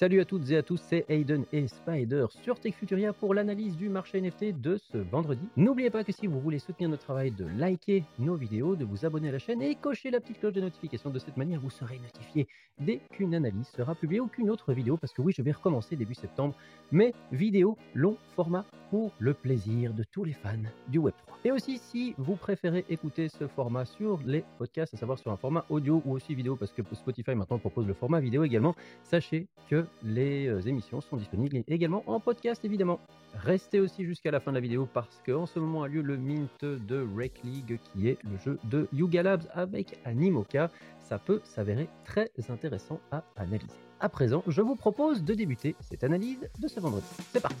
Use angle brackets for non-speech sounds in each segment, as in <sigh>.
Salut à toutes et à tous, c'est Aiden et Spider sur Tech Futuria pour l'analyse du marché NFT de ce vendredi. N'oubliez pas que si vous voulez soutenir notre travail, de liker nos vidéos, de vous abonner à la chaîne et cocher la petite cloche de notification. De cette manière, vous serez notifié dès qu'une analyse sera publiée ou qu'une autre vidéo, parce que oui, je vais recommencer début septembre mes vidéos long format pour le plaisir de tous les fans du Web3. Et aussi, si vous préférez écouter ce format sur les podcasts, à savoir sur un format audio ou aussi vidéo, parce que Spotify maintenant propose le format vidéo également, sachez que les euh, émissions sont disponibles également en podcast évidemment. Restez aussi jusqu'à la fin de la vidéo parce qu'en ce moment a lieu le mint de Rake League qui est le jeu de Yuga Labs avec Animoca. Ça peut s'avérer très intéressant à analyser. À présent, je vous propose de débuter cette analyse de ce vendredi. C'est parti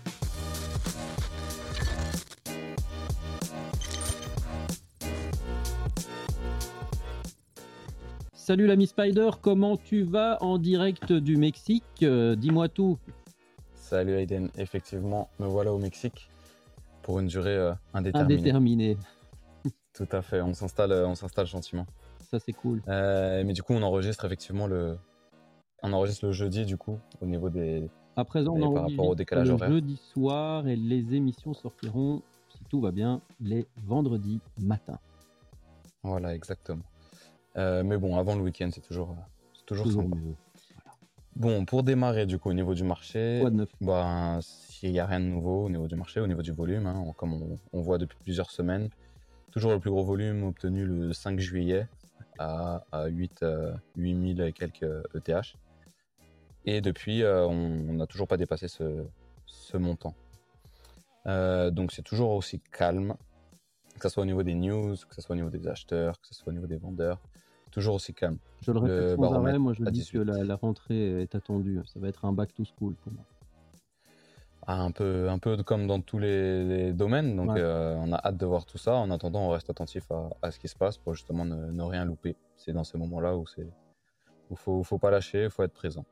Salut l'ami Spider, comment tu vas en direct du Mexique? Euh, Dis-moi tout. Salut Aiden, effectivement, me voilà au Mexique pour une durée euh, indéterminée. Indéterminée. <laughs> Tout à fait, on s'installe, euh, on s'installe gentiment. Ça c'est cool. mais du coup, on enregistre effectivement le, on enregistre le jeudi du coup au niveau des. À présent, on par rapport au décalage le jeudi soir et les émissions sortiront, si tout va bien, les vendredis matin. Voilà, exactement. Euh, mais bon, avant le week-end, c'est toujours, c'est toujours, sympa. Bon, pour démarrer du coup au niveau du marché, bah, il n'y a rien de nouveau au niveau du marché, au niveau du volume, hein, comme on, voit depuis plusieurs semaines, toujours le plus gros volume obtenu le 5 juillet à, à 8, 8000 et quelques ETH. E et depuis, euh, on n'a toujours pas dépassé ce, ce montant. Euh, donc c'est toujours aussi calme, que ce soit au niveau des news, que ce soit au niveau des acheteurs, que ce soit au niveau des vendeurs toujours aussi calme. Je le répète sans arrêt, moi je dis que la, rentrée est attendue. Ça va être un back to school pour moi. Ah, un, peu, un peu comme dans tous les, domaines. Donc euh, on a hâte de voir tout ça. En attendant, on reste attentif à, ce qui se passe pour justement ne, rien louper. C'est dans ces moments-là où il ne faut, faut pas lâcher, il faut être présent.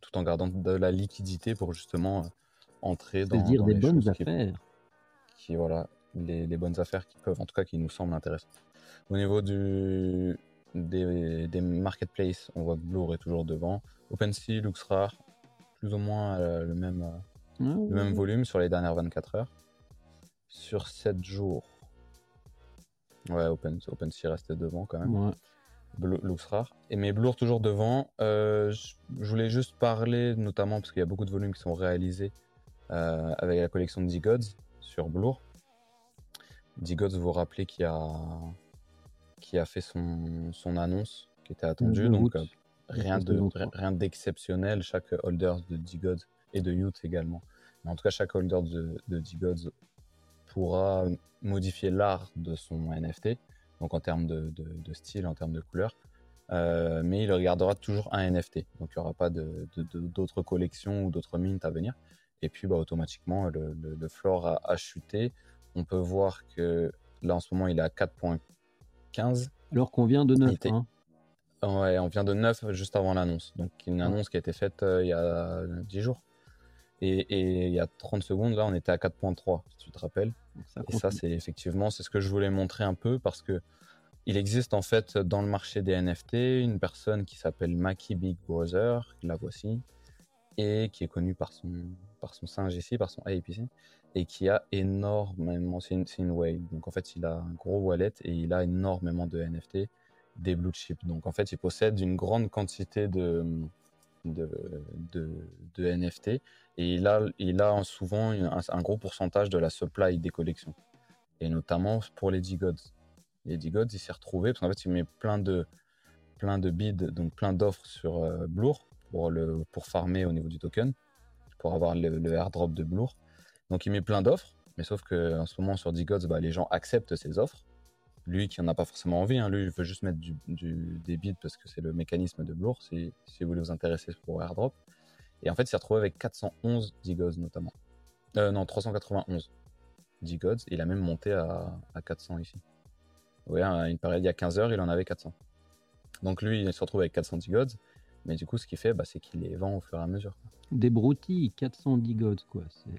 Tout en gardant de la liquidité pour justement euh, entrer dans, dire des bonnes affaires. Qui, voilà, les, les bonnes affaires qui peuvent, en tout cas, qui nous semblent intéressantes. Au niveau du, des, marketplaces, on voit que Blur est toujours devant. OpenSea, LuxRare, plus ou moins euh, le, même, euh, le même volume sur les dernières 24 heures. Sur 7 jours, ouais, Open, OpenSea restait devant quand même. Ouais. LuxRare. Et mais Blur toujours devant. Euh, je, voulais juste parler, notamment parce qu'il y a beaucoup de volumes qui sont réalisés avec la collection de D-Gods sur Blur. D-Gods, vous vous rappelez qu'il y a qui a fait son, son annonce qui était attendue. Donc, euh, rien, de, rien d'exceptionnel. Chaque holder de D-Gods et de Youth également. Mais en tout cas, chaque holder de, de D-Gods pourra modifier l'art de son NFT, donc en termes de, de, style, en termes de couleur. Euh, mais il regardera toujours un NFT. Donc il n'y aura pas d'autres collections ou d'autres mints à venir. Et puis bah, automatiquement, le, le, floor a, a, chuté. On peut voir que là en ce moment, il est à 4.4 15. Alors qu'on vient de 9. Hein. Ouais, on vient de 9 juste avant l'annonce. Donc une annonce qui a été faite euh, il y a 10 jours. Et, il y a 30 secondes, là, on était à 4.3, si tu te rappelles. et ça, c'est effectivement, c'est ce que je voulais montrer un peu parce que il existe en fait dans le marché des NFT une personne qui s'appelle Maki Big Brother, la voici, qui est connue par son, par son singe ici, par son ape ici, et qui a énormément, c'est une, whale. Donc en fait, il a un gros wallet et il a énormément de NFT, des blue chips. Donc en fait, il possède une grande quantité de, de, de, NFT et il a, il a souvent un, gros pourcentage de la supply des collections. Et notamment pour les D-Gods. Les D-Gods, il s'est retrouvé parce qu'en fait, il met plein de, plein de bids, donc plein d'offres sur euh, Blur pour, le, pour farmer au niveau du token, pour avoir le, le airdrop de Blur. Donc il met plein d'offres, mais sauf qu'en ce moment sur D-Gods, bah, les gens acceptent ces offres. Lui qui n'en a pas forcément envie, hein, lui il veut juste mettre du, des bids parce que c'est le mécanisme de Blur, si, si vous voulez vous intéresser pour airdrop. Et en fait, il s'est retrouvé avec 411 D-Gods notamment. Euh, non, 391 D-Gods. Il a même monté à, 400 ici. Oui, hein, une période il y a 15 heures, il en avait 400. Donc lui, il se retrouve avec 400 D-Gods. Mais du coup, ce qu'il fait, bah, c'est qu'il les vend au fur et à mesure. Des broutilles, 410 gods, quoi. Euh,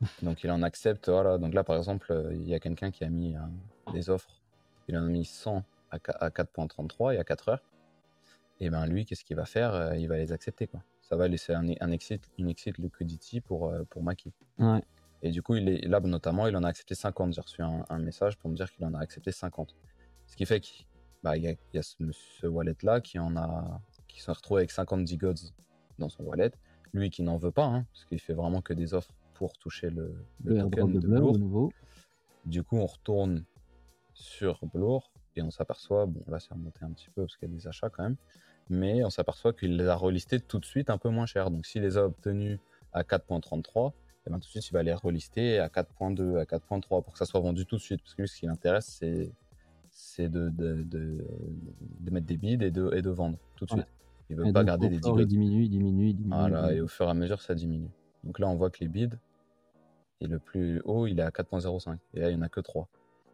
<laughs> donc il en accepte, voilà. Donc là, par exemple, euh, il y a quelqu'un qui a mis euh, des offres. Il en a mis 100 à 4.33 et à 4 heures. Et ben lui, qu'est-ce qu'il va faire Il va les accepter, quoi. ça va laisser un, un exit, une exit liquidity pour, pour Maki. Ouais. Et du coup, il est, là, notamment, il en a accepté 50. J'ai reçu un, message pour me dire qu'il en a accepté 50. Ce qui fait qu'il bah, y, a, y a ce, wallet-là qui en a qui s'est retrouvé avec 50 digods dans son wallet. Lui qui n'en veut pas, hein, parce qu'il fait vraiment que des offres pour toucher le, le, token de, de nouveau. Du coup, on retourne sur Blur et on s'aperçoit, bon là c'est remonté un petit peu parce qu'il y a des achats quand même, mais on s'aperçoit qu'il les a relistés tout de suite un peu moins cher. Donc s'il les a obtenus à 4.33, et ben, tout de suite il va les relister à 4.2, à 4.3 pour que ça soit vendu tout de suite. Parce que lui ce qui l'intéresse c'est c'est de, de, de, mettre des bids et de, et de vendre tout de suite. Il veut pas garder des dividendes. Il diminue, il diminue, il diminue. Voilà, et au fur et à mesure ça diminue. Donc là on voit que les bids, et le plus haut il est à 4.05 et là il n'y en a que 3.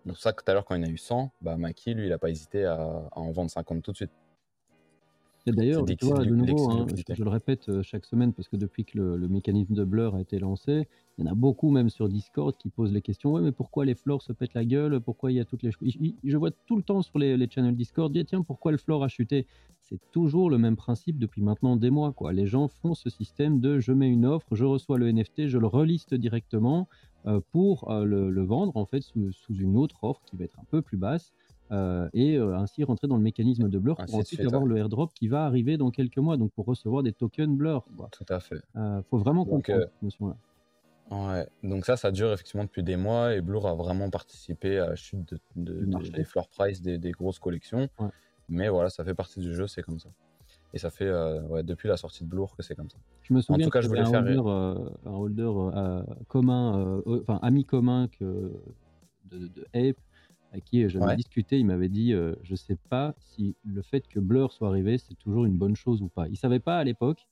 Donc ça que tout à l'heure quand il y en a eu 100, bah Maki lui il n'a pas hésité à, à en vendre 50 tout de suite. D'ailleurs, tu vois, de nouveau, hein, je, le répète euh, chaque semaine parce que depuis que le, mécanisme de blur a été lancé, il y en a beaucoup même sur Discord qui posent les questions. Ouais, mais pourquoi les floors se pètent la gueule? Pourquoi il y a toutes les Je vois tout le temps sur les, les channels Discord, dire tiens, pourquoi le floor a chuté? C'est toujours le même principe depuis maintenant des mois. Quoi. Les gens font ce système de je mets une offre, je reçois le NFT, je le reliste directement euh, pour euh, le, vendre en fait sous, sous une autre offre qui va être un peu plus basse. Euh, et euh, ainsi rentrer dans le mécanisme de Blur pour ensuite avoir le airdrop qui va arriver dans quelques mois, donc pour recevoir des tokens Blur. Tout à fait. Il euh, faut vraiment comprendre cette notion-là. Ouais, donc ça, ça dure effectivement depuis des mois et Blur a vraiment participé à la chute de, des floor price des, grosses collections. Mais voilà, ça fait partie du jeu, c'est comme ça. Et ça fait ouais, depuis la sortie de Blur que c'est comme ça. Je me souviens en tout cas, je voulais un faire holder, un holder commun, enfin ami commun que de, de Ape à qui j'avais discuté, il m'avait dit euh, Je sais pas si le fait que Blur soit arrivé, c'est toujours une bonne chose ou pas. Il savait pas à l'époque.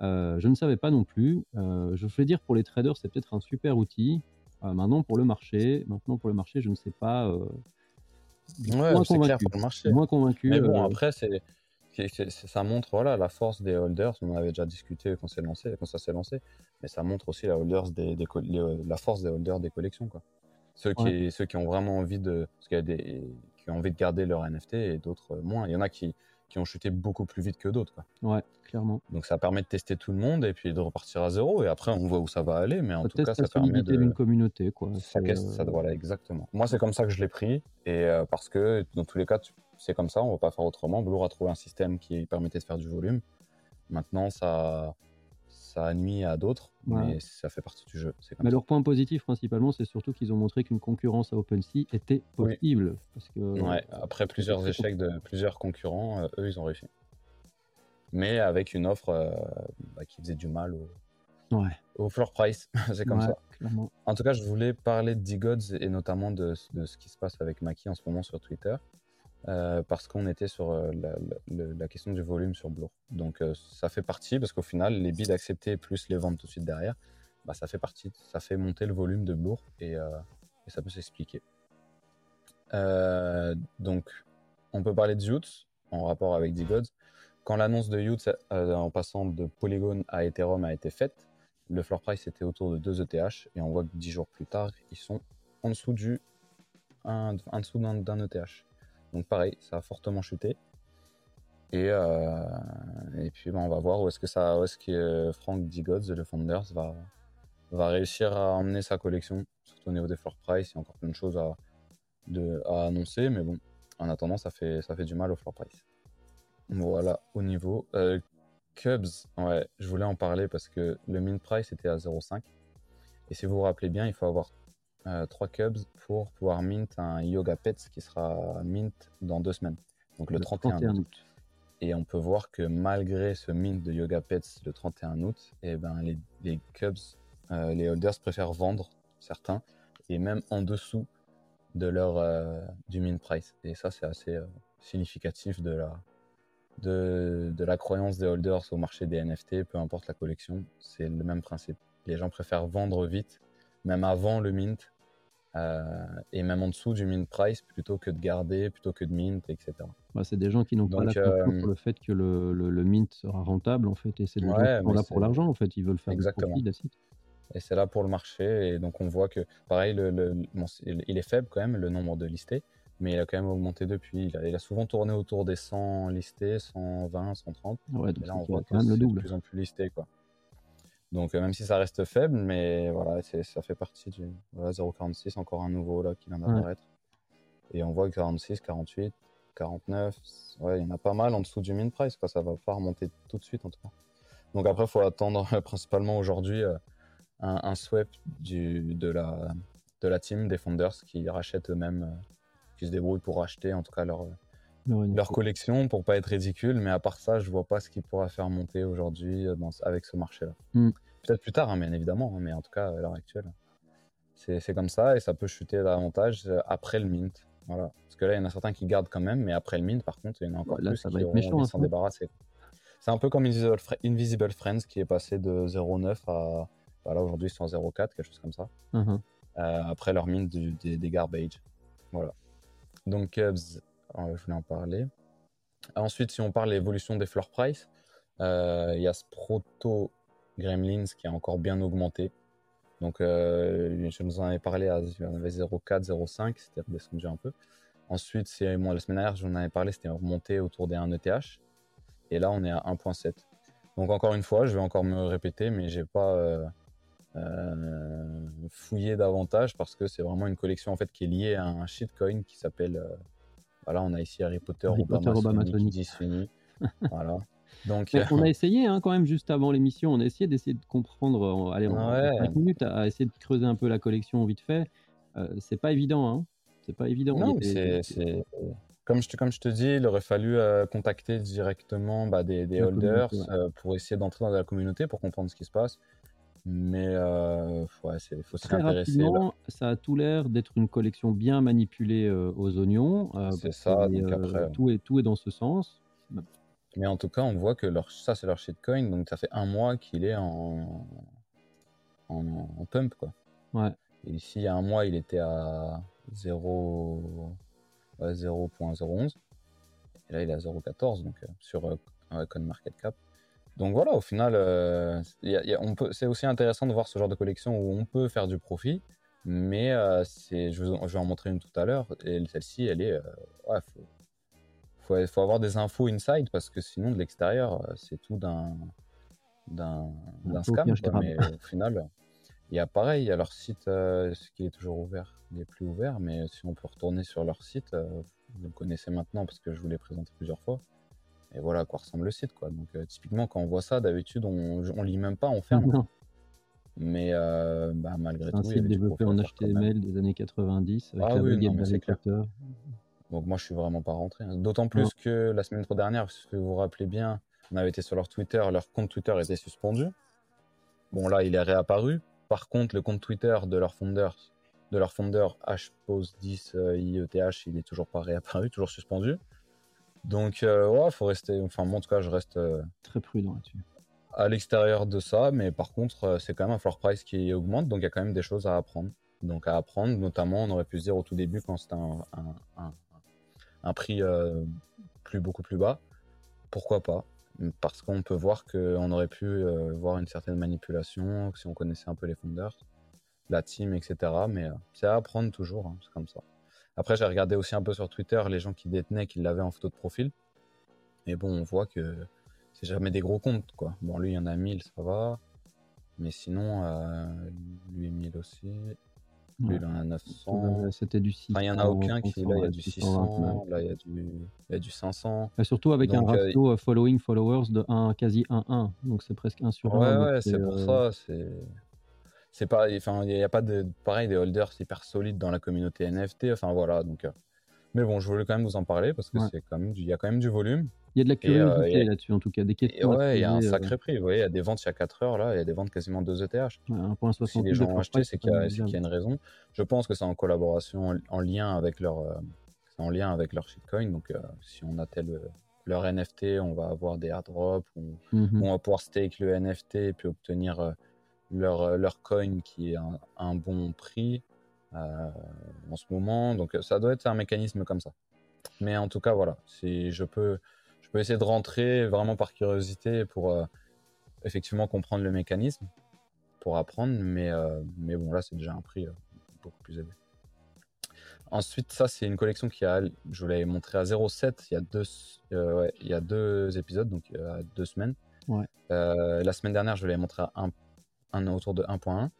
Euh, je ne savais pas non plus. Euh, je voulais dire pour les traders, c'est peut-être un super outil. maintenant pour le marché, maintenant pour le marché, je ne sais pas. ouais, clair pour le marché. Moins convaincu. Mais bon, après c'est ça montre voilà la force des holders. On en avait déjà discuté quand, lancé, quand ça s'est lancé, mais ça montre aussi la, holders des, la force des holders des collections. Quoi. Ceux qui, ceux qui ont vraiment envie de, parce qu'il y a des, qui ont envie de garder leur NFT et d'autres moins. Il y en a qui, qui ont chuté beaucoup plus vite que d'autres. Ouais, clairement. Donc ça permet de tester tout le monde et puis de repartir à zéro. Et après, on voit où ça va aller. Mais en tout cas, ça permet de. d'une communauté, quoi. Ça, ça, voilà, exactement. Moi, c'est comme ça que je l'ai pris. Et euh, parce que dans tous les cas, c'est comme ça, on va pas faire autrement. Blue a trouvé un système qui permettait de faire du volume. Maintenant, ça, ça nuit à d'autres, mais ça fait partie du jeu. mais leur point positif principalement, c'est surtout qu'ils ont montré qu'une concurrence à OpenSea était possible. Parce que, ouais, après plusieurs échecs de plusieurs concurrents, euh, eux, ils ont réussi. Mais avec une offre euh, bah, qui faisait du mal au, ouais. au floor price. <laughs> c'est comme ça. En tout cas, je voulais parler de D-Gods et notamment de, de, ce qui se passe avec Maki en ce moment sur Twitter. Euh, parce qu'on était sur euh, la, question du volume sur Blur. Donc euh, ça fait partie, parce qu'au final, les bids acceptés plus les ventes tout de suite derrière, bah, ça fait partie, ça fait monter le volume de Blur et, ça peut s'expliquer. donc on peut parler de Youth en rapport avec D-Gods. Quand l'annonce de Youth en passant de Polygon à Ethereum a été faite, le floor price était autour de 2 ETH et on voit que 10 jours plus tard, ils sont en dessous du en dessous d'un ETH. Donc pareil, ça a fortement chuté. Et, euh, et puis ben, on va voir où est-ce que ça, où est-ce que euh, Frank le Founders, va, va réussir à emmener sa collection, surtout au niveau des floor price. Il y a encore plein de choses à, à annoncer, mais bon, en attendant, ça fait, ça fait du mal au floor price. Voilà, au niveau. Euh, Cubs, ouais, je voulais en parler parce que le mint price était à 0,5. Et si vous vous rappelez bien, il faut avoir 3 cubs pour pouvoir mint un Yoga Pets qui sera mint dans deux semaines, donc le, 31, août. Et on peut voir que malgré ce mint de Yoga Pets le 31 août, et eh ben les, les cubs, euh, les holders préfèrent vendre certains, et même en dessous de leur euh, du mint price. Et ça, c'est assez euh, significatif de la, de, de, la croyance des holders au marché des NFT, peu importe la collection, c'est le même principe. Les gens préfèrent vendre vite, même avant le mint, euh, et même en dessous du mint price plutôt que de garder, plutôt que de mint, etc. Bah, c'est des gens qui n'ont pas la euh, pour le fait que le, le, mint sera rentable en fait, et c'est des gens qui sont là pour l'argent en fait, ils veulent faire Exactement. du profit Et c'est là pour le marché, et donc on voit que pareil, le, il est faible quand même le nombre de listés, mais il a quand même augmenté depuis. Il a, souvent tourné autour des 100 listés, 120, 130. Ouais, donc là, on voit quand même le double. de plus en plus listé, quoi. Donc, euh, même si ça reste faible, mais voilà, ça fait partie du voilà, 0,46, encore un nouveau là qui vient d'apparaître. Et on voit 46, 48, 49, ouais, il y en a pas mal en dessous du min price, quoi. Ça va pas remonter tout de suite en tout cas. Donc après, il faut attendre <laughs> principalement aujourd'hui euh, un, un, swap du, de, la, de la team des Founders qui rachètent eux-mêmes, euh, qui se débrouillent pour acheter en tout cas leur, leur collection pour pas être ridicule. Mais à part ça, je vois pas ce qui pourra faire monter aujourd'hui avec ce marché-là. Hmm. Peut-être plus tard, hein, bien évidemment, hein, mais en tout cas à l'heure actuelle, c'est comme ça et ça peut chuter davantage après le mint. Voilà. Parce que là, il y en a certains qui gardent quand même, mais après le mint, par contre, il y en a encore plus ça qui va méchant, s'en débarrasser. C'est un peu comme Invisible, Friends qui est passé de 0,9 à. Bah là, aujourd'hui, c'est en 0,4, quelque chose comme ça. Uh-huh. Euh, après leur mint des, garbage. Voilà. Donc, Cubs, euh, je voulais en parler. Ensuite, si on parle de l'évolution des floor price, euh, il y a ce proto Gremlins qui a encore bien augmenté. Donc, je nous en avais parlé à 0,4, 0,5, c'était redescendu un peu. Ensuite, c'est moi la semaine dernière, j'en avais parlé, c'était remonté autour des 1 ETH. Et là, on est à 1.7. Donc encore une fois, je vais encore me répéter, mais j'ai pas euh, euh, fouillé davantage parce que c'est vraiment une collection en fait qui est liée à un shitcoin qui s'appelle. Euh, voilà, on a ici Harry Potter, Harry Obama, Potter, Obama voilà. Donc, on a essayé hein, quand même juste avant l'émission, on a essayé d'essayer de comprendre. Allez, on a 5 minutes à, essayer de creuser un peu la collection vite fait. c'est pas évident, hein. C'est pas évident. Non, c'est comme je, te, comme je te dis, il aurait fallu euh, contacter directement bah, des, des holders euh, pour essayer d'entrer dans la communauté pour comprendre ce qui se passe. Mais euh, ouais, il faut s'y intéresser. Ça a tout l'air d'être une collection bien manipulée aux oignons. c'est ça, donc après... tout, est, tout est dans ce sens. Mais en tout cas, on voit que leur, ça, c'est leur shitcoin, donc ça fait un mois qu'il est en, en, en, pump. Quoi. Ouais. Et ici, il y a un mois, il était à 0 0.011. Et là, il est à 0.14 donc, euh, sur euh, CoinMarketCap. Donc voilà, au final, euh, c'est aussi intéressant de voir ce genre de collection où on peut faire du profit, mais c'est, je, vais en montrer une tout à l'heure, et celle-ci, elle est... ouais, faut, faut, avoir des infos inside, parce que sinon, de l'extérieur, c'est tout d'un, d'un, scam. mais au final, il y a pareil, il y a leur site ce qui est toujours ouvert il n'est plus ouvert, mais si on peut retourner sur leur site, euh, vous le connaissez maintenant parce que je vous l'ai présenté plusieurs fois. Et voilà à quoi ressemble le site. Quoi. Donc, euh, typiquement, quand on voit ça, d'habitude, on, on lit même pas, on ferme. <laughs> Mais euh, bah, malgré tout. C'est un site développé en HTML des années 90 avec ah, oui, non, Donc, moi, je suis vraiment pas rentré. Hein. D'autant plus que la semaine dernière, si vous vous rappelez bien, on avait été sur leur Twitter, leur compte Twitter était suspendu. Bon, là, il est réapparu. Par contre, le compte Twitter de leur founders de leur fondeur HPOS10 IETH, il est toujours pas réapparu, toujours suspendu. Donc, euh, ouais, faut rester. Enfin, moi, en tout cas, je reste euh, très prudent là-dessus. À l'extérieur de ça, mais par contre, euh, c'est quand même un floor price qui augmente, donc il y a quand même des choses à apprendre. Donc, à apprendre, notamment, on aurait pu se dire au tout début, quand c'était un, un, prix plus, beaucoup plus bas, pourquoi pas? Parce qu'on peut voir qu'on aurait pu voir une certaine manipulation si on connaissait un peu les fondeurs la team, etc. Mais euh, c'est à apprendre toujours, hein, c'est comme ça. Après, j'ai regardé aussi un peu sur Twitter les gens qui détenaient, qui l'avaient en photo de profil. Et bon, on voit que c'est jamais des gros comptes, quoi. Bon, lui, il y en a 1000, ça va. Mais sinon, euh, lui, 1000 aussi. Il en a 900. C'était du 600. il n'y en a aucun qui. Là, il y a du 600. Là, il y a du, il y a du 500. Et surtout avec un euh, ratio following followers de 1, quasi 1-1. Donc, c'est presque 1 sur 1. Ouais, ouais, c'est pour ça. C'est c'est pas, enfin, il n'y a pas de, pareil, des holders hyper solides dans la communauté NFT. Enfin voilà, donc. Euh, mais bon, je voulais quand même vous en parler parce que c'est quand même, il y a quand même du volume. Il y a de la curiosité euh, là-dessus, en tout cas, des ouais, il y a un euh. sacré prix. Vous voyez, il y a des ventes il y a 4 heures là, il y a des ventes quasiment 2 ETH. Ouais, si les gens ont acheté, c'est qu'il y, a une raison. Je pense que c'est en collaboration, en, lien avec leur, en lien avec leur shitcoin. Donc, si on a tel leur NFT, on va avoir des airdrops, on, mhm. on va pouvoir stake le NFT et puis obtenir leur, euh, leur coin qui est un, un bon prix euh, en ce moment. Donc euh, ça doit être un mécanisme comme ça. Mais en tout cas, voilà, si je peux, je peux essayer de rentrer vraiment par curiosité pour effectivement comprendre le mécanisme, pour apprendre. Mais, mais bon, là, c'est déjà un prix beaucoup plus élevé. Ensuite, ça, c'est une collection qui a, je vous l'avais montré à 0,7 il y a deux, ouais, il y a deux épisodes, donc il y a deux semaines. Ouais. la semaine dernière, je l'avais montré à un, un, autour de 1.1.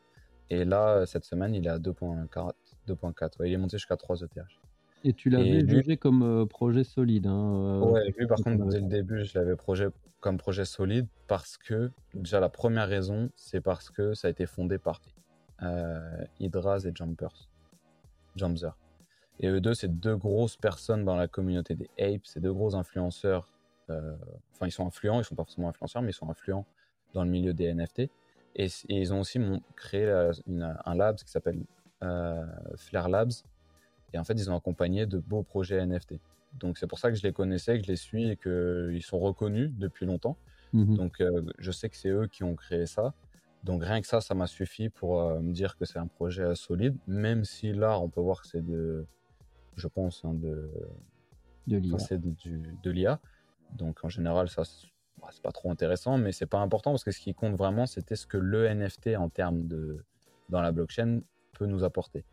Et là, cette semaine, il est à 2.4. 2.4. il est monté jusqu'à 3 ETH. Et tu l'avais jugé comme euh, projet solide. Hein, euh, ouais, lui, par contre, dès le début, je l'avais projet comme projet solide parce que, déjà, la première raison, c'est parce que ça a été fondé par euh, Hydras et Jumpers. Jumpzer. Et eux deux, c'est deux grosses personnes dans la communauté des apes, c'est deux gros influenceurs. Enfin, ils sont influents, ils sont pas forcément influenceurs, mais ils sont influents dans le milieu des NFT. Et, ils ont aussi créé un lab qui s'appelle Flare Labs, et en fait, ils ont accompagné de beaux projets NFT. Donc c'est pour ça que je les connaissais, que je les suis et qu'ils sont reconnus depuis longtemps. Mhm. Donc euh, je sais que c'est eux qui ont créé ça. Donc rien que ça, ça m'a suffi pour euh, me dire que c'est un projet solide, même si là, on peut voir que c'est de, je pense, hein, de, de l'IA. c'est de, l'IA. Donc en général, ça, bah, c'est pas trop intéressant, mais c'est pas important parce que ce qui compte vraiment, c'était ce que le NFT en termes de dans la blockchain peut nous apporter.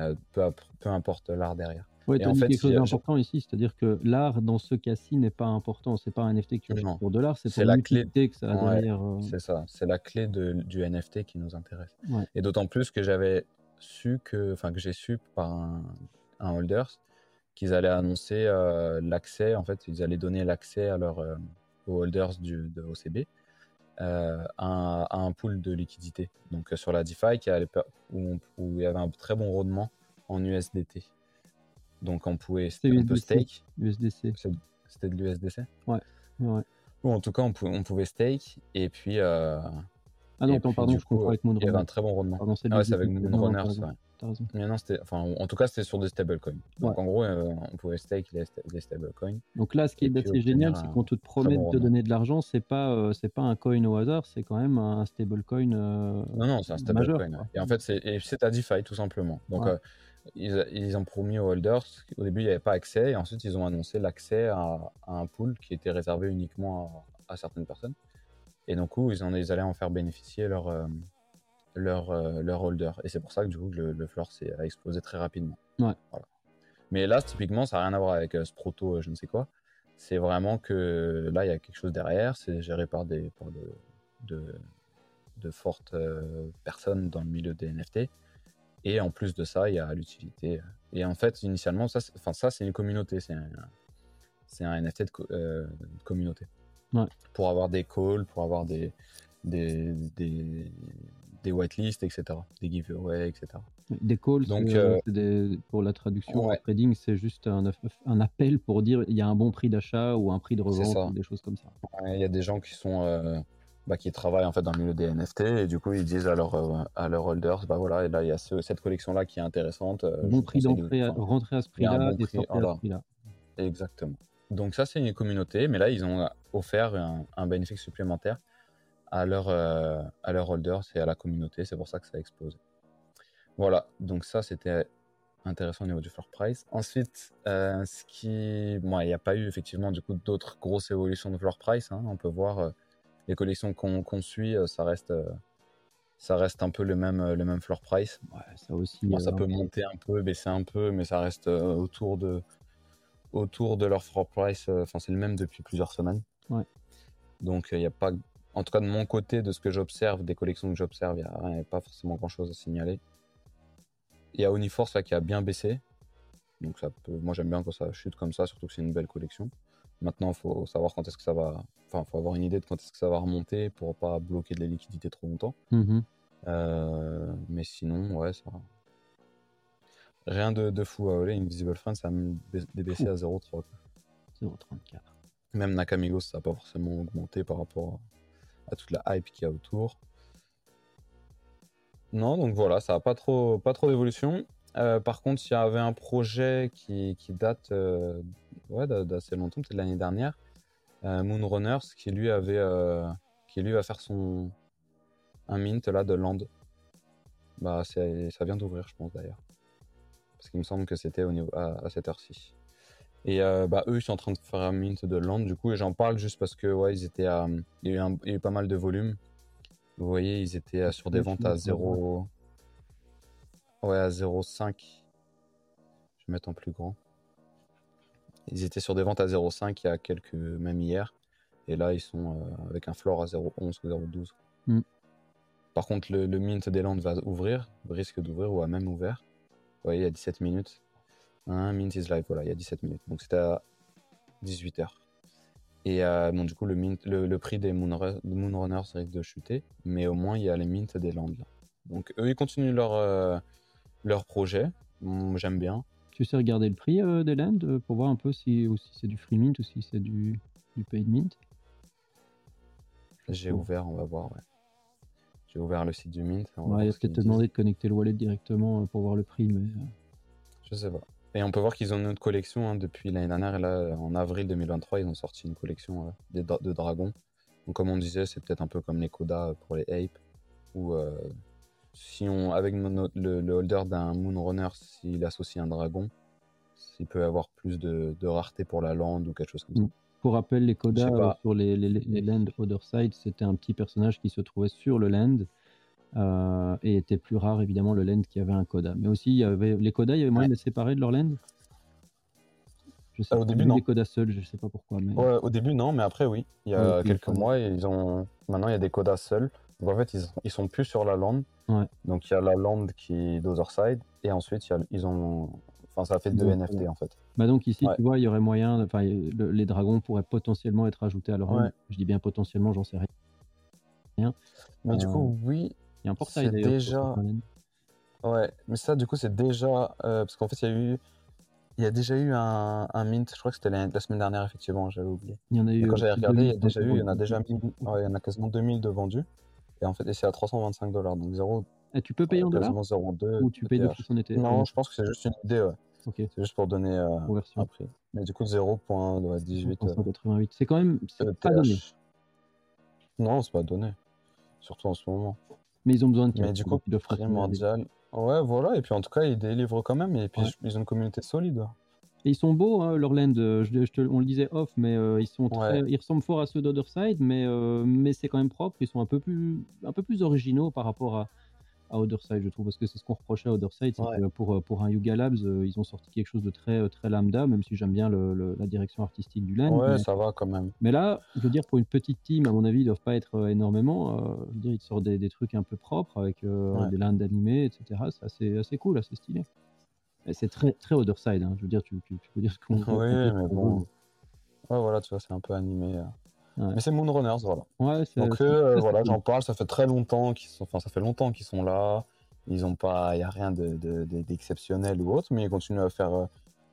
Euh, peu, peu, importe l'art derrière. Oui, tu as dit quelque chose d'important ici, c'est-à-dire que l'art dans ce cas-ci n'est pas important. C'est pas un NFT que tu pour de l'art, c'est pour la clé que ça a derrière. Euh. C'est ça, c'est la clé de, du NFT qui nous intéresse. Et d'autant plus que j'avais su que, enfin que j'ai su par un, un holders qu'ils allaient annoncer euh, l'accès. En fait, ils allaient donner l'accès à leur aux holders du, de OCB euh, à, un pool de liquidité. Donc euh, sur la DeFi, qui où, où, il y avait un très bon rendement en USDT. Donc on pouvait on peut stake. USDC. C'était de l'USDC Ouais. ouais. Bon, en tout cas, on pouvait, on pouvait stake et puis. Euh, ah non, pardon, je comprends avec Moonrunner. Il y avait un très bon rendement. Pardon, ah ouais, c'est avec Moonrunner, c'est vrai. Mais non, enfin, en tout cas, c'était sur des stablecoins. Donc en gros, euh, on pouvait stake les, les stablecoins. Donc là, ce qui est assez génial, c'est qu'on te promet de te donner de l'argent. C'est pas, euh, c'est pas un coin au hasard, c'est quand même un stablecoin. Euh, non, non, c'est un stablecoin. Et en fait, c'est à DeFi tout simplement. Donc euh, ils, ils, ont promis aux holders. Au début, il n'y avait pas accès, et ensuite ils ont annoncé l'accès à, un pool qui était réservé uniquement à, certaines personnes. Et donc, ils, en, ils allaient en faire bénéficier leur leur, euh, leur holder. Et c'est pour ça que du coup, le, le floor a explosé très rapidement. Ouais. Voilà. Mais là, typiquement, ça n'a rien à voir avec euh, ce proto, euh, je ne sais quoi. C'est vraiment que là, il y a quelque chose derrière. C'est géré par des par de, de, de fortes personnes dans le milieu des NFT. Et en plus de ça, il y a l'utilité. Et en fait, initialement, ça, enfin, ça c'est une communauté. C'est un, c'est un NFT de, communauté. Ouais. Pour avoir des calls, pour avoir des, des, des, des whitelists, etc. Des giveaways, etc. Des calls, Donc, euh, des, pour la traduction trading, c'est juste un, un, appel pour dire il y a un bon prix d'achat ou un prix de revente, ou des choses comme ça. Il y a des gens qui sont euh, bah, qui travaillent en fait dans le milieu des NFT et du coup ils disent à leurs euh, à leurs holders bah voilà et là il y a cette collection là qui est intéressante. bon prix d'entrée, rentrer à ce prix-là et sortir à ce prix-là. Exactement. Donc ça c'est une communauté, mais là ils ont offert un, un bénéfice supplémentaire à leur, euh, à leur holders et à la communauté. C'est pour ça que ça a explosé. Voilà, donc ça c'était intéressant au niveau du floor price. Ensuite, euh, ce qui, bon, il n'y a pas eu effectivement du coup d'autres grosses évolutions de floor price. Hein. On peut voir euh, les collections qu'on suit, ça reste, ça reste un peu le même, le même floor price. Ouais, ça aussi. ça peut monter un peu, baisser un peu, mais ça reste autour de, autour de leur floor price. Enfin, c'est le même depuis plusieurs semaines. Ouais. Donc il n'y a pas en tout cas de mon côté, de ce que j'observe, des collections que j'observe, il n'y a, pas forcément grand chose à signaler. Il y a Uniforce là, qui a bien baissé. Donc ça peut... moi j'aime bien quand ça chute comme ça, surtout que c'est une belle collection. Maintenant, il faut savoir quand est-ce que ça va. Enfin, faut avoir une idée de quand est-ce que ça va remonter pour pas bloquer de la liquidité trop longtemps. Mm-hmm. Euh, mais sinon, ouais, ça. Rien de, fou à voler. Invisible Friends, ça a baissé à 0,3. 0,34. Même Nakamigos, ça n'a pas forcément augmenté par rapport à à toute la hype qu'il y a autour. Non, donc voilà, ça n'a pas trop, pas trop d'évolution. Euh, par contre, il y avait un projet qui, date euh, ouais, d'assez longtemps, peut-être l'année dernière, euh, Moonrunners, qui lui avait, qui lui va faire son un mint là de land. Bah, ça vient d'ouvrir, je pense d'ailleurs, parce qu'il me semble que c'était au niveau à cette heure-ci. Et euh, bah, eux, ils sont en train de faire un mint de land, du coup, et j'en parle juste parce que, ouais, ils étaient à, il, y a eu pas mal de volume. Vous voyez, ils étaient euh, sur des ventes à 0. Ouais, à 0,5. vais mettre en plus grand. Ils étaient sur des ventes à 0,5 il y a quelques, même hier. Et là, ils sont euh, avec un floor à 0,11 ou 0,12. Mm. Par contre, le, Mint des Landes va ouvrir, risque d'ouvrir ou a même ouvert. Vous voyez, il y a 17 minutes. Un Mint is live, voilà, il y a 17 minutes. Donc c'était à 18h. Et euh, bon, du coup, le, mint, le, prix des Moonrunners risque de chuter, mais au moins il y a les Mint des Landes là. Donc eux, ils continuent leur, euh, leur projet. J'aime bien. Tu sais regarder le prix euh, des Landes pour voir un peu si, si c'est du free mint ou si c'est du, du paid mint? J'ai ouvert, on va voir, ouais. J'ai ouvert le site du Mint. Ouais, est-ce qu'elle t'a demandé de connecter le wallet directement pour voir le prix mais... Je sais pas. Et on peut voir qu'ils ont une autre collection hein, depuis l'année dernière. Et là, en avril 2023, ils ont sorti une collection euh, de, dragons. Donc, comme on disait, c'est peut-être un peu comme les Koda pour les Ape. Ou euh, si on, avec le, holder d'un Moonrunner, s'il associe un dragon, il peut avoir plus de, rareté pour la land ou quelque chose comme ça. Mm. Pour rappel, les Koda euh, sur les, les, les, land Other Side, c'était un petit personnage qui se trouvait sur le land euh, et était plus rare évidemment le land qui avait un coda. Mais aussi, il y avait, les codas, il y avait moyen de les séparer de leur land? Je sais, Au début, non. Les codas seuls, je sais pas pourquoi. Mais... au début, non, mais après, oui. Il y a quelques mois, ils ont... maintenant il y a des codas seuls. Donc en fait, ils, ils sont plus sur la land. Donc il y a la land qui est d'Otherside, et ensuite il y a, ils ont. Enfin, ça fait deux NFT en fait. Bah donc ici, tu vois, il y aurait moyen. Enfin, les dragons pourraient potentiellement être ajoutés à leur land. Je dis bien potentiellement, j'en sais rien. Mais du coup, euh, oui, il y a un portail déjà. Ouais, mais ça, du coup, c'est déjà. Euh, parce qu'en fait, il y a eu. Il y a déjà eu un, un mint, je crois que c'était la, semaine dernière, effectivement, j'avais oublié. Il y en a eu. quand j'avais regardé, il y a déjà eu, il y en a déjà il y en a quasiment 2000 de vendus. Et en fait, c'est à 325 dollars, donc 0. Et tu peux payer en dollars 0,2. Ou tu payes depuis son été Non, je pense que c'est juste une idée, ouais. C'est juste pour donner euh, un prix. Mais du coup, 0.18. C'est quand même. C'est pas donné. Non, c'est pas donné. Surtout en ce moment. Mais ils ont besoin de Mais du coup, prix mondial. Ouais, voilà. Et puis en tout cas, ils délivrent quand même. Et puis ils ont une communauté solide. Et ils sont beaux, hein, leur land. Euh, je, on le disait off, mais euh, ils sont très, ils ressemblent fort à ceux d'Otherside, mais euh, mais c'est quand même propre. Ils sont un peu plus un peu plus originaux par rapport à, à Otherside, je trouve, parce que c'est ce qu'on reprochait à Otherside, c'est pour, pour un Yuga Labs, euh, ils ont sorti quelque chose de très, euh, très lambda, même si j'aime bien le, la direction artistique du land. Ouais, ça va quand même. Mais là, je veux dire, pour une petite team, à mon avis, ils doivent pas être euh, énormément. je veux dire, ils sortent des, des, trucs un peu propres avec des lands animés, etc. C'est assez, assez cool, assez stylé. C'est très, très Otherside, hein. je veux dire, tu, tu, peux dire ce qu'on <laughs> Oui, mais bon. Ouais, voilà, tu vois, c'est un peu animé. Mais c'est Moonrunners, voilà. Ouais, Donc euh, voilà, j'en parle, ça fait très longtemps qu'ils sont, enfin ça fait longtemps qu'ils sont là. Ils ont pas, il y a rien d'exceptionnel de, ou autre, mais ils continuent à faire euh,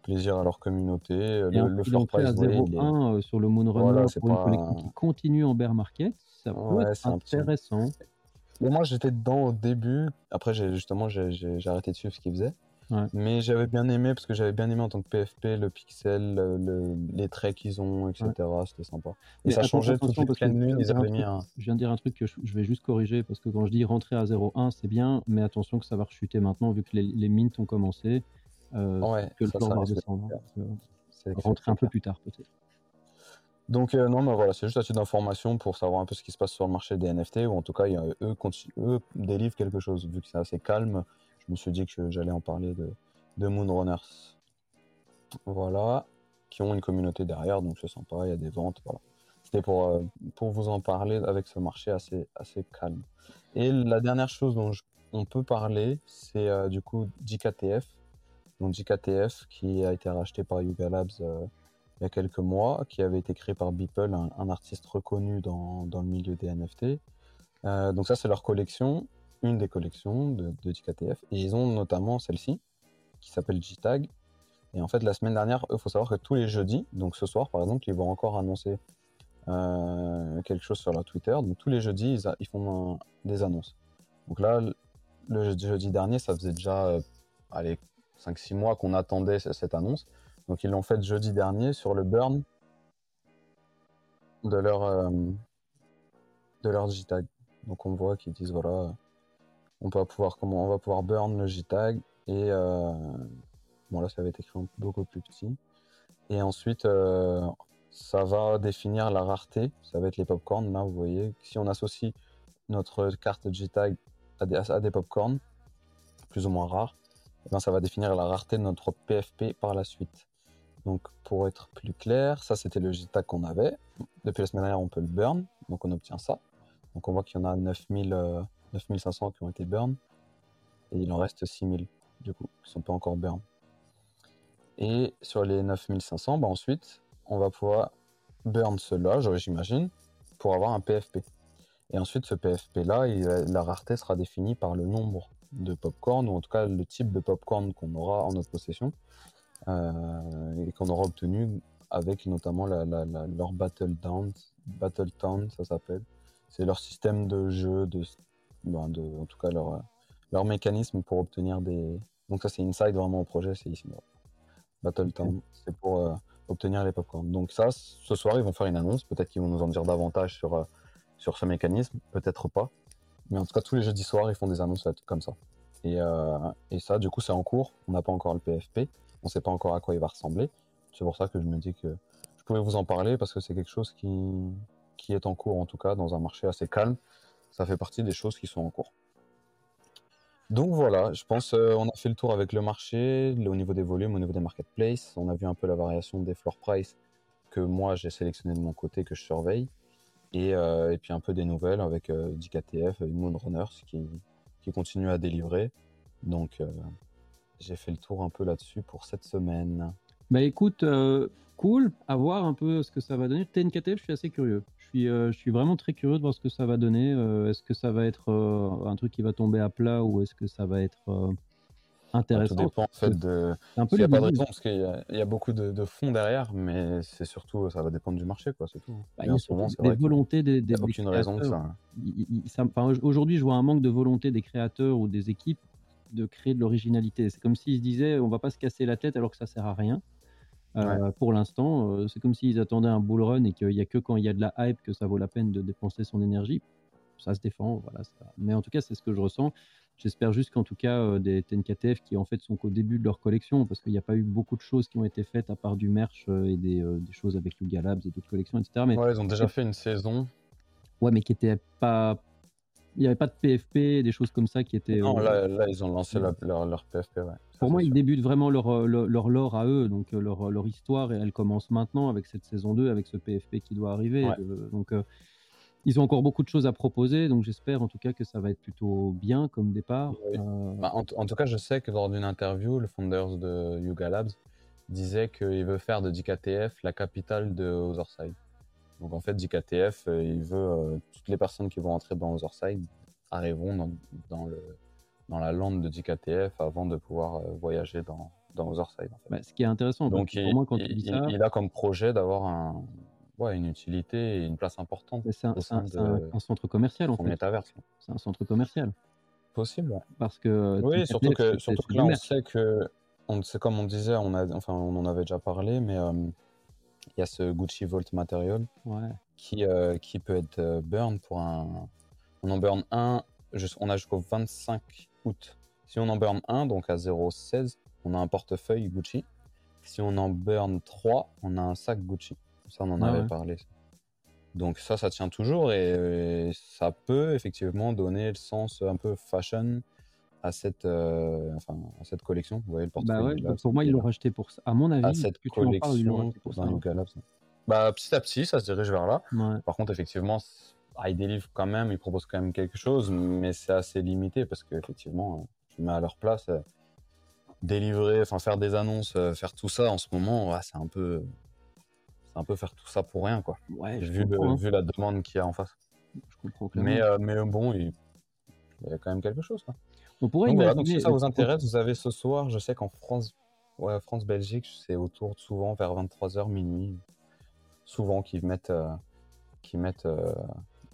plaisir à leur communauté. Le, le floor price à 0,1 sur le Moonrunner pour une collection qui continue en bear market, ça peut être intéressant. moi j'étais dedans au début. Après justement j'ai arrêté de suivre ce qu'ils faisaient. Mais j'avais bien aimé parce que j'avais bien aimé en tant que PFP le pixel, le, les traits qu'ils ont, etc. C'était sympa. Et ça changeait tout de pleine lune. Ils avaient mis un... Je viens de dire un truc que je, vais juste corriger parce que quand je dis rentrer à 0,1, c'est bien, mais attention que ça va rechuter maintenant vu que les, les mints ont commencé. Euh, que le plan va redescendre. Euh, rentrer un peu plus tard peut-être. Donc euh, non, mais voilà, c'est juste à titre d'information pour savoir un peu ce qui se passe sur le marché des NFT, ou en tout cas, eux, eux délivrent quelque chose, vu que c'est assez calme je me suis dit que j'allais en parler de, Moonrunners. Voilà, qui ont une communauté derrière, donc c'est sympa, il y a des ventes, voilà. C'était pour, euh, pour vous en parler avec ce marché assez, assez calme. Et la dernière chose dont on peut parler, c'est euh, du coup JKTF. Donc JKTF qui a été racheté par Yuga Labs euh, il y a quelques mois, qui avait été créé par Beeple, un, artiste reconnu dans, dans, le milieu des NFT. donc ça c'est leur collection une des collections de, de Et ils ont notamment celle-ci, qui s'appelle G-Tag. Et en fait, la semaine dernière, il faut savoir que tous les jeudis, donc ce soir par exemple, ils vont encore annoncer euh, quelque chose sur leur Twitter. Donc tous les jeudis, ils, font des annonces. Donc là, le jeudi, dernier, ça faisait déjà euh, allez, 5-6 mois qu'on attendait cette annonce. Donc ils l'ont fait jeudi dernier sur le burn de leur, euh, de leur G-Tag. Donc on voit qu'ils disent voilà, on va pouvoir comment on va pouvoir burn le JTAG et euh, bon là ça va être écrit beaucoup plus petit et ensuite euh, ça va définir la rareté ça va être les popcorn là vous voyez si on associe notre carte JTAG à des, à des popcorn plus ou moins rares eh ben, ça va définir la rareté de notre PFP par la suite. Donc pour être plus clair, ça c'était le JTAG qu'on avait. Depuis la semaine dernière, on peut le burn, donc on obtient ça. Donc on voit qu'il y en a 9000, 9500 euh, qui ont été burn, et il en reste 6000 du coup, qui sont pas encore burn. Et sur les 9500, bah ensuite, on va pouvoir burn cela, j'imagine, pour avoir un PFP. Et ensuite, ce PFP-là, la rareté sera définie par le nombre de popcorn, ou en tout cas le type de popcorn qu'on aura en notre possession, euh, et qu'on aura obtenu avec notamment leur Battle Town, Battle Town, ça s'appelle. C'est leur système de jeu, de, en tout cas leur, leur mécanisme pour obtenir des. Donc, ça, c'est inside vraiment au projet, c'est ici. Battle Town, c'est pour euh, obtenir les popcorn. Donc, ça, ce soir, ils vont faire une annonce. Peut-être qu'ils vont nous en dire davantage sur. Euh, sur ce mécanisme, peut-être pas. Mais en tout cas, tous les jeudis soirs, ils font des annonces comme ça. Et, euh, et ça, du coup, c'est en cours. On n'a pas encore le PFP. On ne sait pas encore à quoi il va ressembler. C'est pour ça que je me dis que je pouvais vous en parler parce que c'est quelque chose qui, qui est en cours, en tout cas, dans un marché assez calme. Ça fait partie des choses qui sont en cours. Donc voilà, je pense euh, on a fait le tour avec le marché, au niveau des volumes, au niveau des marketplaces. On a vu un peu la variation des floor price que moi j'ai sélectionné de mon côté, que je surveille. Euh, et, puis un peu des nouvelles avec euh, DKTF et Moonrunners qui, qui continue à délivrer. Donc euh, j'ai fait le tour un peu là-dessus pour cette semaine. Bah écoute, cool, à voir un peu ce que ça va donner. TNKTF, je suis assez curieux. Je suis, je suis vraiment très curieux de voir ce que ça va donner. est-ce que ça va être un truc qui va tomber à plat ou est-ce que ça va être intéressant? Ça dépend en fait de. Un peu il n'y a pas de raison parce qu'il y, a beaucoup de, fonds derrière, mais c'est surtout ça va dépendre du marché, quoi, c'est tout. Bah, il y a moment, des volontés des, des, a aucune raison que ça. Aujourd'hui, je vois un manque de volonté des créateurs ou des équipes de créer de l'originalité. C'est comme s'ils se disaient on va pas se casser la tête alors que ça sert à rien. Euh, pour l'instant, euh, c'est comme s'ils attendaient un bull run et qu'il n'y a que quand il y a de la hype que ça vaut la peine de dépenser son énergie. Ça se défend, voilà. Mais en tout cas, c'est ce que je ressens. J'espère juste qu'en tout cas, euh, des TNKTF qui en fait sont qu'au début de leur collection, parce qu'il n'y a pas eu beaucoup de choses qui ont été faites à part du merch et des, des choses avec Yuga Labs et d'autres collections, etc. Mais ouais, ils ont déjà fait une saison. Ouais, mais qui était pas. Il n'y avait pas de PFP, des choses comme ça qui étaient. Non, là, là, ils ont lancé leur, leur, PFP, ouais. Pour moi, ils débutent vraiment leur, leur, leur, lore à eux, donc leur, leur histoire, et elle commence maintenant avec cette saison 2, avec ce PFP qui doit arriver. donc ils ont encore beaucoup de choses à proposer, donc j'espère en tout cas que ça va être plutôt bien comme départ. Euh, bah, en, tout cas, je sais que lors d'une interview, le founder de Yuga Labs disait qu'il veut faire de DKTF la capitale de Otherside. Donc en fait, DKTF, euh, il veut euh, toutes les personnes qui vont entrer dans Otherside arriveront dans, le, dans la lande de DKTF avant de pouvoir voyager dans, dans Otherside. Bah, ce qui est intéressant, donc il, moi, quand il, ça... il, a comme projet d'avoir un, ouais, une utilité et une place importante. C'est un, un, centre commercial en fait. C'est un centre commercial. Possible. Parce que. Oui, surtout que, surtout que là, on sait que. On, c'est comme on disait, on, a, enfin, on en avait déjà parlé, mais euh, il y a ce Gucci Vault Material qui, euh, qui peut être euh, burn pour un. On en burn un, on a jusqu'au 25 août. Si on en burn un, donc à 0,16, on a un portefeuille Gucci. Si on en burn 3, on a un sac Gucci. Ça, on en avait parlé. Donc ça, ça tient toujours et, ça peut effectivement donner le sens un peu fashion à cette, euh, enfin, à cette collection. Vous voyez le bah portefeuille. Pour moi, ils l'ont racheté pour ça. À mon avis, à cette collection pour ça, Bah, petit à petit, ça se dirige vers là. Par contre, effectivement, ils délivrent quand même, ils proposent quand même quelque chose, mais c'est assez limité parce qu'effectivement, je mets à leur place, euh, délivrer, enfin faire des annonces, euh, faire tout ça en ce moment, c'est un peu, un peu faire tout ça pour rien, quoi. Ouais, vu, hein. vu la demande qu'il y a en face. Je comprends mais, euh, mais bon, il... y a quand même quelque chose. Quoi. On pourrait donc, donc si ça vous intéresse, vous avez ce soir, je sais qu'en France, ouais, France-Belgique, c'est autour souvent vers 23h, minuit, souvent qu'ils mettent, euh, mettent euh,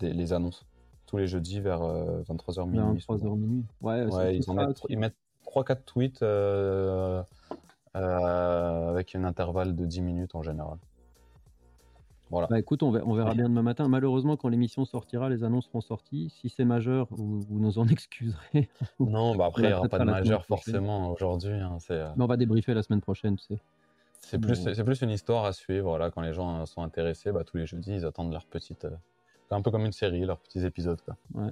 les annonces. Tous les jeudis vers 23h, minuit. 23h, minuit. Ouais, ouais ils, mettent, ils mettent 3-4 tweets avec un intervalle de 10 minutes en général. Bah, écoute, on verra, bien demain matin. Malheureusement, quand l'émission sortira, les annonces seront sorties. Si c'est majeur, vous, nous en <laughs> excuserez. non, bah après, il n'y aura pas de majeur forcément aujourd'hui. Hein, euh on va débriefer la semaine prochaine, tu sais. C'est plus, c'est plus une histoire à suivre. Voilà, quand les gens sont intéressés, bah, tous les jeudis, ils attendent leur petite. Euh, un peu comme une série, leurs petits épisodes. Quoi. Ouais.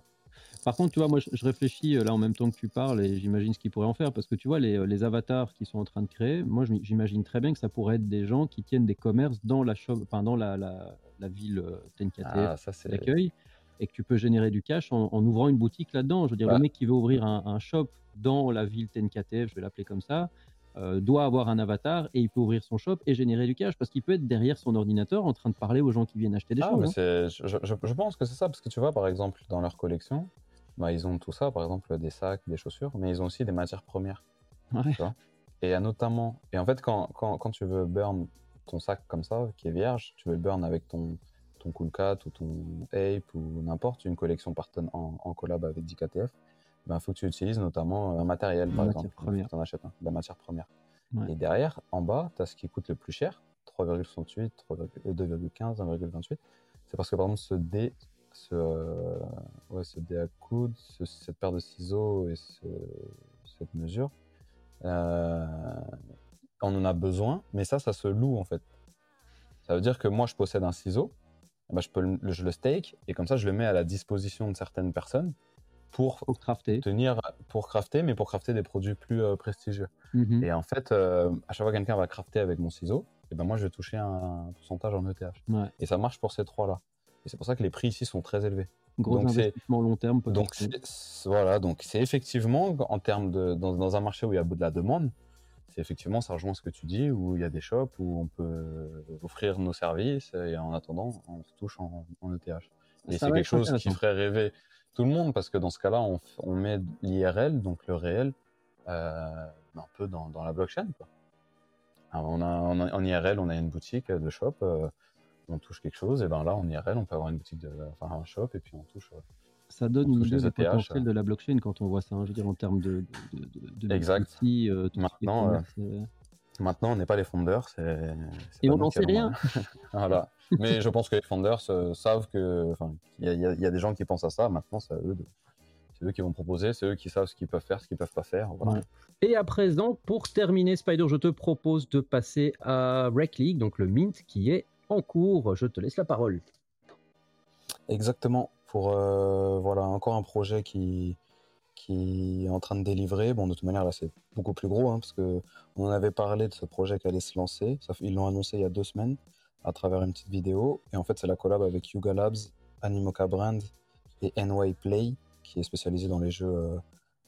Par contre, tu vois, moi, je, réfléchis là en même temps que tu parles et j'imagine ce qu'ils pourraient en faire parce que tu vois, les, les avatars qu'ils sont en train de créer, moi, j'imagine très bien que ça pourrait être des gens qui tiennent des commerces dans la, enfin, dans la, la, la ville TNKTF ah, d'accueil et que tu peux générer du cash en, ouvrant une boutique là-dedans. Je veux dire, le mec qui veut ouvrir un, un shop dans la ville TNKTF, je vais l'appeler comme ça, euh, doit avoir un avatar et il peut ouvrir son shop et générer du cash parce qu'il peut être derrière son ordinateur en train de parler aux gens qui viennent acheter des ah, choses. Hein. Je, pense que c'est ça parce que tu vois, par exemple, dans leur collection, bah, ils ont tout ça, par exemple des sacs, des chaussures, mais ils ont aussi des matières premières. Ouais. et notamment, et en fait, quand, quand, quand, tu veux burn ton sac comme ça, qui est vierge, tu veux le burn avec ton, ton Coolcat ou ton Ape ou n'importe, une collection en, en collab avec DKTF, il ben, faut que tu utilises notamment un matériel, par exemple. Première. En achètes un, la matière première. Et derrière, en bas, tu as ce qui coûte le plus cher, 3,68, 2,15, 1,28. C'est parce que, par exemple, ce dé, ce, euh, ouais, ce dé à coude, cette paire de ciseaux et cette mesure, euh, on en a besoin, mais ça, ça se loue, en fait. Ça veut dire que moi, je possède un ciseau, ben, je, peux le, je le stake, et comme ça, je le mets à la disposition de certaines personnes pour, crafter. tenir, pour crafter, mais pour crafter des produits plus euh, prestigieux. Mhm. Et en fait, euh, à chaque fois que quelqu'un va crafter avec mon ciseau, et eh ben moi je vais toucher un pourcentage en ETH. Et ça marche pour ces trois-là. Et c'est pour ça que les prix ici sont très élevés. Gros donc investissement long terme. Donc voilà, donc c'est effectivement en termes de dans, dans, un marché où il y a de la demande, c'est effectivement ça rejoint ce que tu dis où il y a des shops où on peut offrir nos services et en attendant on se touche en, en ETH. Et c'est quelque chose qui ferait rêver tout le monde, parce que dans ce cas-là, on, on met l'IRL, donc le réel, euh, un peu dans, dans, la blockchain. Quoi. on a, en IRL, on a une boutique de shop, euh, on touche quelque chose, et ben là, en IRL, on peut avoir une boutique de, enfin un shop, et puis on touche. Euh, ça donne une idée potentiel de la blockchain quand on voit ça, hein, je veux dire, en termes de, de, de, de exact. Maintenant, Maintenant, on n'est pas les fondeurs. Et on n'en sait rien. <laughs> voilà. Mais je pense que les founders euh, savent que, il y, y, a des gens qui pensent à ça. Maintenant, c'est eux, eux qui vont proposer, c'est eux qui savent ce qu'ils peuvent faire, ce qu'ils peuvent pas faire. Et à présent, pour terminer, Spider, je te propose de passer à Rec League, donc le Mint qui est en cours. Je te laisse la parole. Exactement. Pour euh, voilà encore un projet qui qui est en train de délivrer. Bon, de toute manière, là, c'est beaucoup plus gros, hein, parce que on avait parlé de ce projet qui allait se lancer. ils l'ont annoncé il y a deux semaines à travers une petite vidéo. Et en fait, c'est la collab avec Yuga Labs, Animoca Brand et NY Play, qui est spécialisé dans les jeux euh,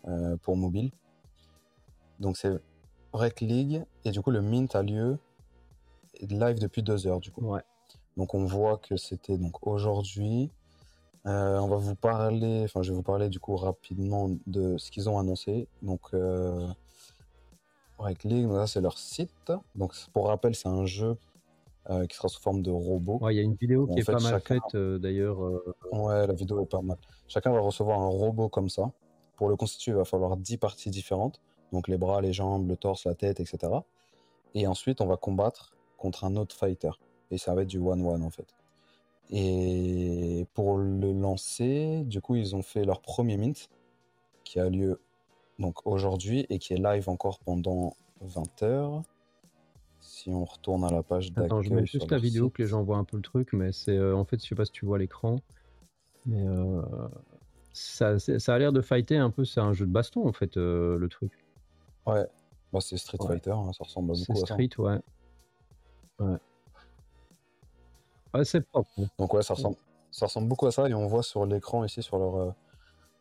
euh, pour mobile. Donc, c'est Rec League. Et du coup, le mint a lieu live depuis deux heures, du coup. Ouais. Donc, on voit que c'était donc aujourd'hui. Euh, on va vous parler, enfin, je vais vous parler du coup rapidement de ce qu'ils ont annoncé. Donc, euh, Rec League, c'est leur site. Donc, pour rappel, c'est un jeu euh, qui sera sous forme de robot. Il y a une vidéo qui est pas mal faite d'ailleurs. Ouais, la vidéo est pas mal. Chacun va recevoir un robot comme ça. Pour le constituer, il va falloir 10 parties différentes. Donc les bras, les jambes, le torse, la tête, etc. Et ensuite, on va combattre contre un autre fighter. Et ça va être du one-one en fait. Et pour le lancer, du coup, ils ont fait leur premier mint qui a lieu donc aujourd'hui et qui est live encore pendant 20 heures. Si on retourne à la page d'accueil. Attends, je mets juste la vidéo que les gens voient un peu le truc, mais c'est euh, en fait, je sais pas si tu vois l'écran, mais euh, ça, ça, a l'air de fighter un peu. C'est un jeu de baston en fait, euh, le truc. Ouais, bah, c'est Street Fighter, hein, ça ressemble beaucoup à ça. Street, ouais. Ouais. Ouais, c'est propre. Donc ouais, ça ressemble, ça ressemble beaucoup à ça et on voit sur l'écran ici sur leur, euh,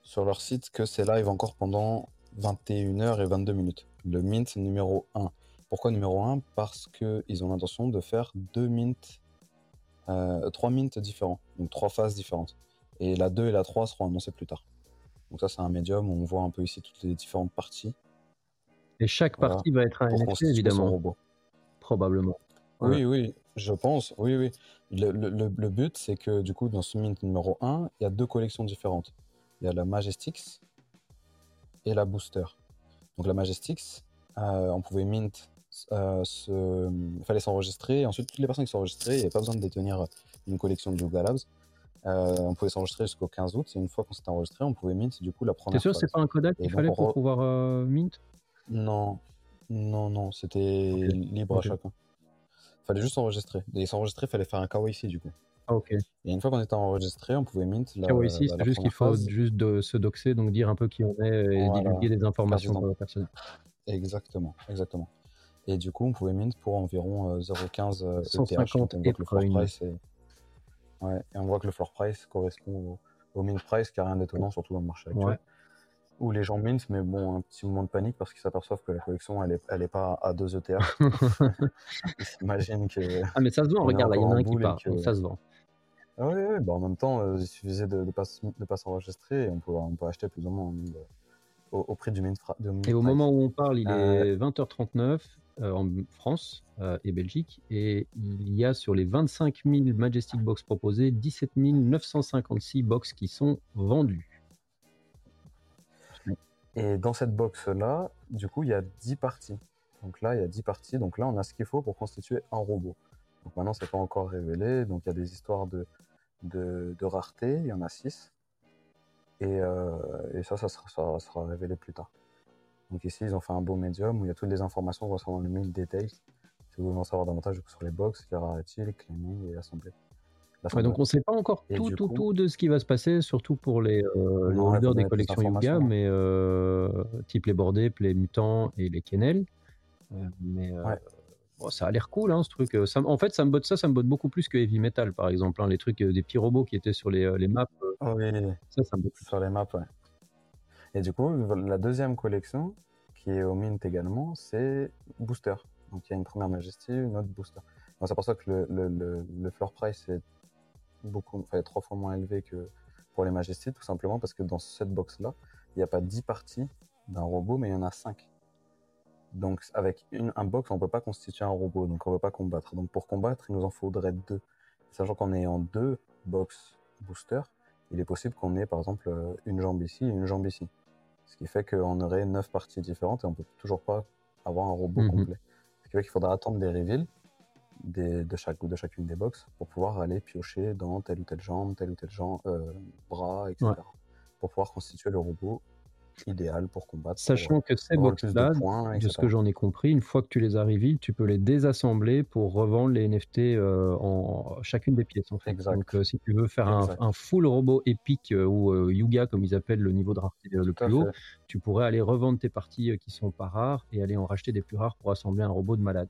sur leur site que c'est live encore pendant 21h et 22 minutes. Le mint numéro 1. Pourquoi numéro 1 Parce qu'ils ont l'intention de faire deux mints, euh, trois mints différents, donc trois phases différentes. Et la 2 et la 3 seront annoncées plus tard. Donc ça c'est un médium où on voit un peu ici toutes les différentes parties. Et chaque partie va être un NFT évidemment. Robot. Probablement. Oui, oui, je pense, oui, oui. Le, but, c'est que du coup, dans ce mint numéro 1, il y a deux collections différentes. Il y a la Majestix et la Booster. Donc la Majestix, euh, on pouvait mint, euh, il fallait s'enregistrer. Ensuite, toutes les personnes qui s'enregistraient, il n'y avait pas besoin de détenir une collection de Yuga Labs. Euh, on pouvait s'enregistrer jusqu'au 15 août. Et une fois qu'on s'était enregistré, on pouvait mint du coup la première. T'es sûr c'est pas un Kodak qu'il fallait pour pouvoir mint? Non, non, non, c'était libre à chacun fallait juste s'enregistrer. Et s'enregistrer, fallait faire un KYC du coup. Ah, ok. Et une fois qu'on était enregistré, on pouvait mint la, ici, c'est juste qu'il faut juste de se doxer, donc dire un peu qui on est et divulguer des informations personnelles. Exactement, exactement. Et du coup, on pouvait mint pour environ 0,15 150 ETH. le floor price ouais, et on voit que le floor price correspond au, au mint price, qui n'a rien d'étonnant, surtout dans le marché actuel. Où les gens mint, mais bon, un petit moment de panique parce qu'ils s'aperçoivent que la collection, elle n'est elle est pas à 2 ETH. <laughs> ils s'imaginent que. Ah, mais ça se vend, regarde, il y en a un qui part, ça se vend. Ah oui, oui bah en même temps, euh, il suffisait de ne pas, pas s'enregistrer et on peut, on peut acheter plus ou moins au, prix du mint. et au moment où on parle, il est 20h39 euh, en France euh, et Belgique et il y a sur les 25 000 Majestic Box proposés, 17 956 box qui sont vendues. Et dans cette box-là, du coup, il y a 10 parties. Donc là, il y a 10 parties. Donc là, on a ce qu'il faut pour constituer un robot. Donc maintenant, c'est pas encore révélé. Donc il y a des histoires de, de, rareté. Il y en a 6. Et, euh, et ça, ça sera, révélé plus tard. Donc ici, ils ont fait un beau médium où il y a toutes les informations concernant le mille details. Si vous voulez en savoir davantage sur les box, les raretés, les claiming et donc on ne sait pas encore tout, tout, tout de ce qui va se passer, surtout pour les, euh, holders des collections Yuga, mais euh, type les bordés, les mutants et les kennels. Euh, mais euh, ça a l'air cool, hein, ce truc. Ça, en fait, ça me botte ça, ça me botte beaucoup plus que Heavy Metal, par exemple. Hein, les trucs, des petits robots qui étaient sur les, les maps. Oh oui, ça, ça me botte. Sur les maps, ouais. Et du coup, la deuxième collection, qui est au Mint également, c'est Booster. Donc il y a une première Majesty, une autre Booster. C'est pour ça que le, le, le, floor price est beaucoup, enfin, trois fois moins élevé que pour les Majesty, tout simplement parce que dans cette box-là, il n'y a pas 10 parties d'un robot, mais il y en a 5. Donc avec une, un box, on ne peut pas constituer un robot, donc on ne peut pas combattre. Donc pour combattre, il nous en faudrait deux. Sachant qu'on est en deux box booster, il est possible qu'on ait par exemple une jambe ici et une jambe ici. Ce qui fait qu'on aurait neuf parties différentes et on peut toujours pas avoir un robot mhm. complet. Ce qui fait qu'il faudra attendre des reveals de, chaque, de chacune des box pour pouvoir aller piocher dans telle ou telle jambe, tel ou tel genre, euh, bras, etc. Pour pouvoir constituer le robot idéal pour combattre. Sachant que ces box-là, de, ce que j'en ai compris, une fois que tu les as reveal, tu peux les désassembler pour revendre les NFT euh, en chacune des pièces. En fait. Donc euh, si tu veux faire un, full robot épique ou Yuga, comme ils appellent le niveau de rareté le plus haut, tu pourrais aller revendre tes parties qui sont pas rares et aller en racheter des plus rares pour assembler un robot de malade.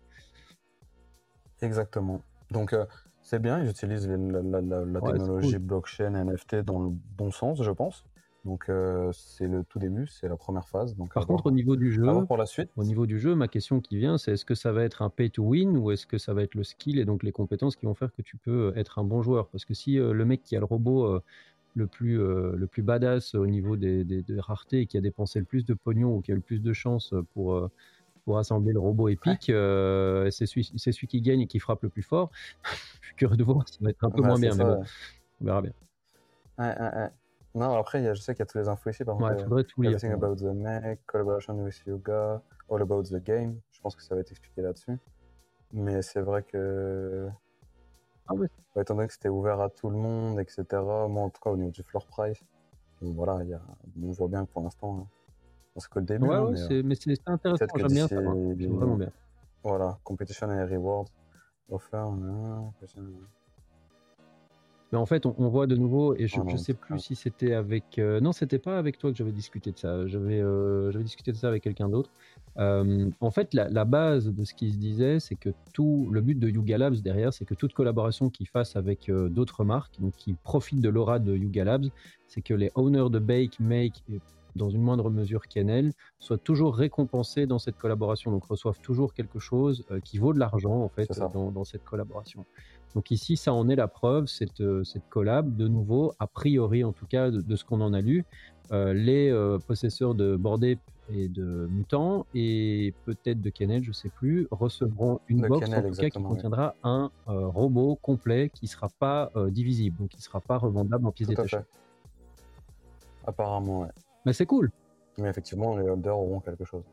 Exactement. Donc, euh, c'est bien, ils utilisent la, technologie blockchain NFT dans le bon sens, je pense. Donc, euh, c'est le tout début, c'est la première phase. Donc, Par contre, au niveau du jeu, pour la suite. au niveau du jeu, ma question qui vient, c'est est-ce que ça va être un pay to win ou est-ce que ça va être le skill et donc les compétences qui vont faire que tu peux être un bon joueur? Parce que si euh, le mec qui a le robot le plus, le plus badass au niveau des, des, des, raretés et qui a dépensé le plus de pognon ou qui a le plus de chance pour pour assembler le robot épique. Euh, c'est celui, celui, qui gagne et qui frappe le plus fort. <laughs> je suis curieux de voir, ça va être un peu moins bien, mais bon, on verra bien. Ouais, ouais, non, après, je sais qu'il y a tous les infos ici. Par ouais, il faudrait tout lire. Everything about the mech, collaboration with Yoga, all about the game. Je pense que ça va être expliqué là-dessus. Mais c'est vrai que. Ah oui. étant donné que c'était ouvert à tout le monde, etc. Moi, en tout cas, au niveau du floor price, voilà, y a... on voit bien que pour l'instant. Hein, c'est que le début. Ouais, hein, ouais, mais c'est intéressant, j'aime bien ça. vraiment bien. Voilà, competition and reward, offer. Mais en fait, on, voit de nouveau, et je ne ah sais plus si c'était avec. Euh, non, c'était pas avec toi que j'avais discuté de ça. J'avais euh, discuté de ça avec quelqu'un d'autre. Euh, en fait, la, la, base de ce qui se disait, c'est que tout le but de Yuga Labs derrière, c'est que toute collaboration qu'ils fassent avec d'autres marques, donc qui profitent de l'aura de Yuga Labs, c'est que les owners de Bake, Make et dans une moindre mesure qu'Enel, soient toujours récompensés dans cette collaboration, donc reçoivent toujours quelque chose euh, qui vaut de l'argent en fait dans, cette collaboration. Donc ici, ça en est la preuve, cette, euh, cette collab, de nouveau, a priori en tout cas de, ce qu'on en a lu, euh, les possesseurs de Bordé et de Mutants et peut-être de Kennel, je sais plus, recevront une box en tout cas qui contiendra un robot complet qui sera pas divisible, donc qui sera pas revendable en pièces détachées. Apparemment, ouais. Mais c'est cool. Mais effectivement, les holders auront quelque chose.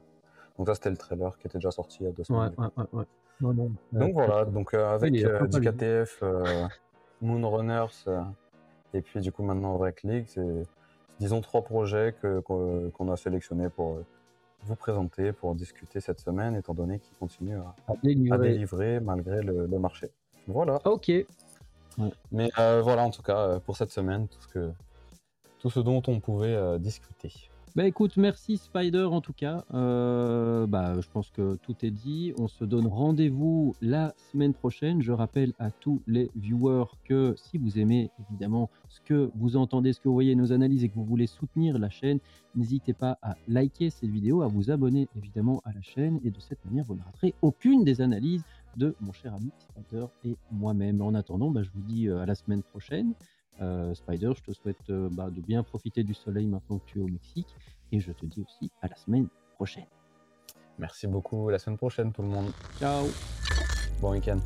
Donc ça, c'était le trailer qui était déjà sorti il y a deux semaines. Ouais, ouais, ouais. Donc voilà, donc euh, avec euh, du KTF, euh, Moonrunners, et puis du coup maintenant Rec League, c'est disons trois projets qu'on a sélectionnés pour vous présenter, pour discuter cette semaine, étant donné qu'ils continuent à, délivrer. malgré le, le, marché. Voilà. Ok. Mais voilà, en tout cas, pour cette semaine, tout ce, que, tout ce dont on pouvait discuter. Bah écoute, merci Spider en tout cas. Euh, bah, je pense que tout est dit. On se donne rendez-vous la semaine prochaine. Je rappelle à tous les viewers que si vous aimez évidemment ce que vous entendez, ce que vous voyez nos analyses et que vous voulez soutenir la chaîne, n'hésitez pas à liker cette vidéo, à vous abonner évidemment à la chaîne et de cette manière vous ne raterez aucune des analyses de mon cher ami Spider et moi-même. En attendant, bah, je vous dis euh, à la semaine prochaine. Euh, Spider, je te souhaite euh, bah, de bien profiter du soleil maintenant que tu es au Mexique. Et je te dis aussi à la semaine prochaine. Merci beaucoup. À la semaine prochaine, tout le monde. Ciao. Bon week-end.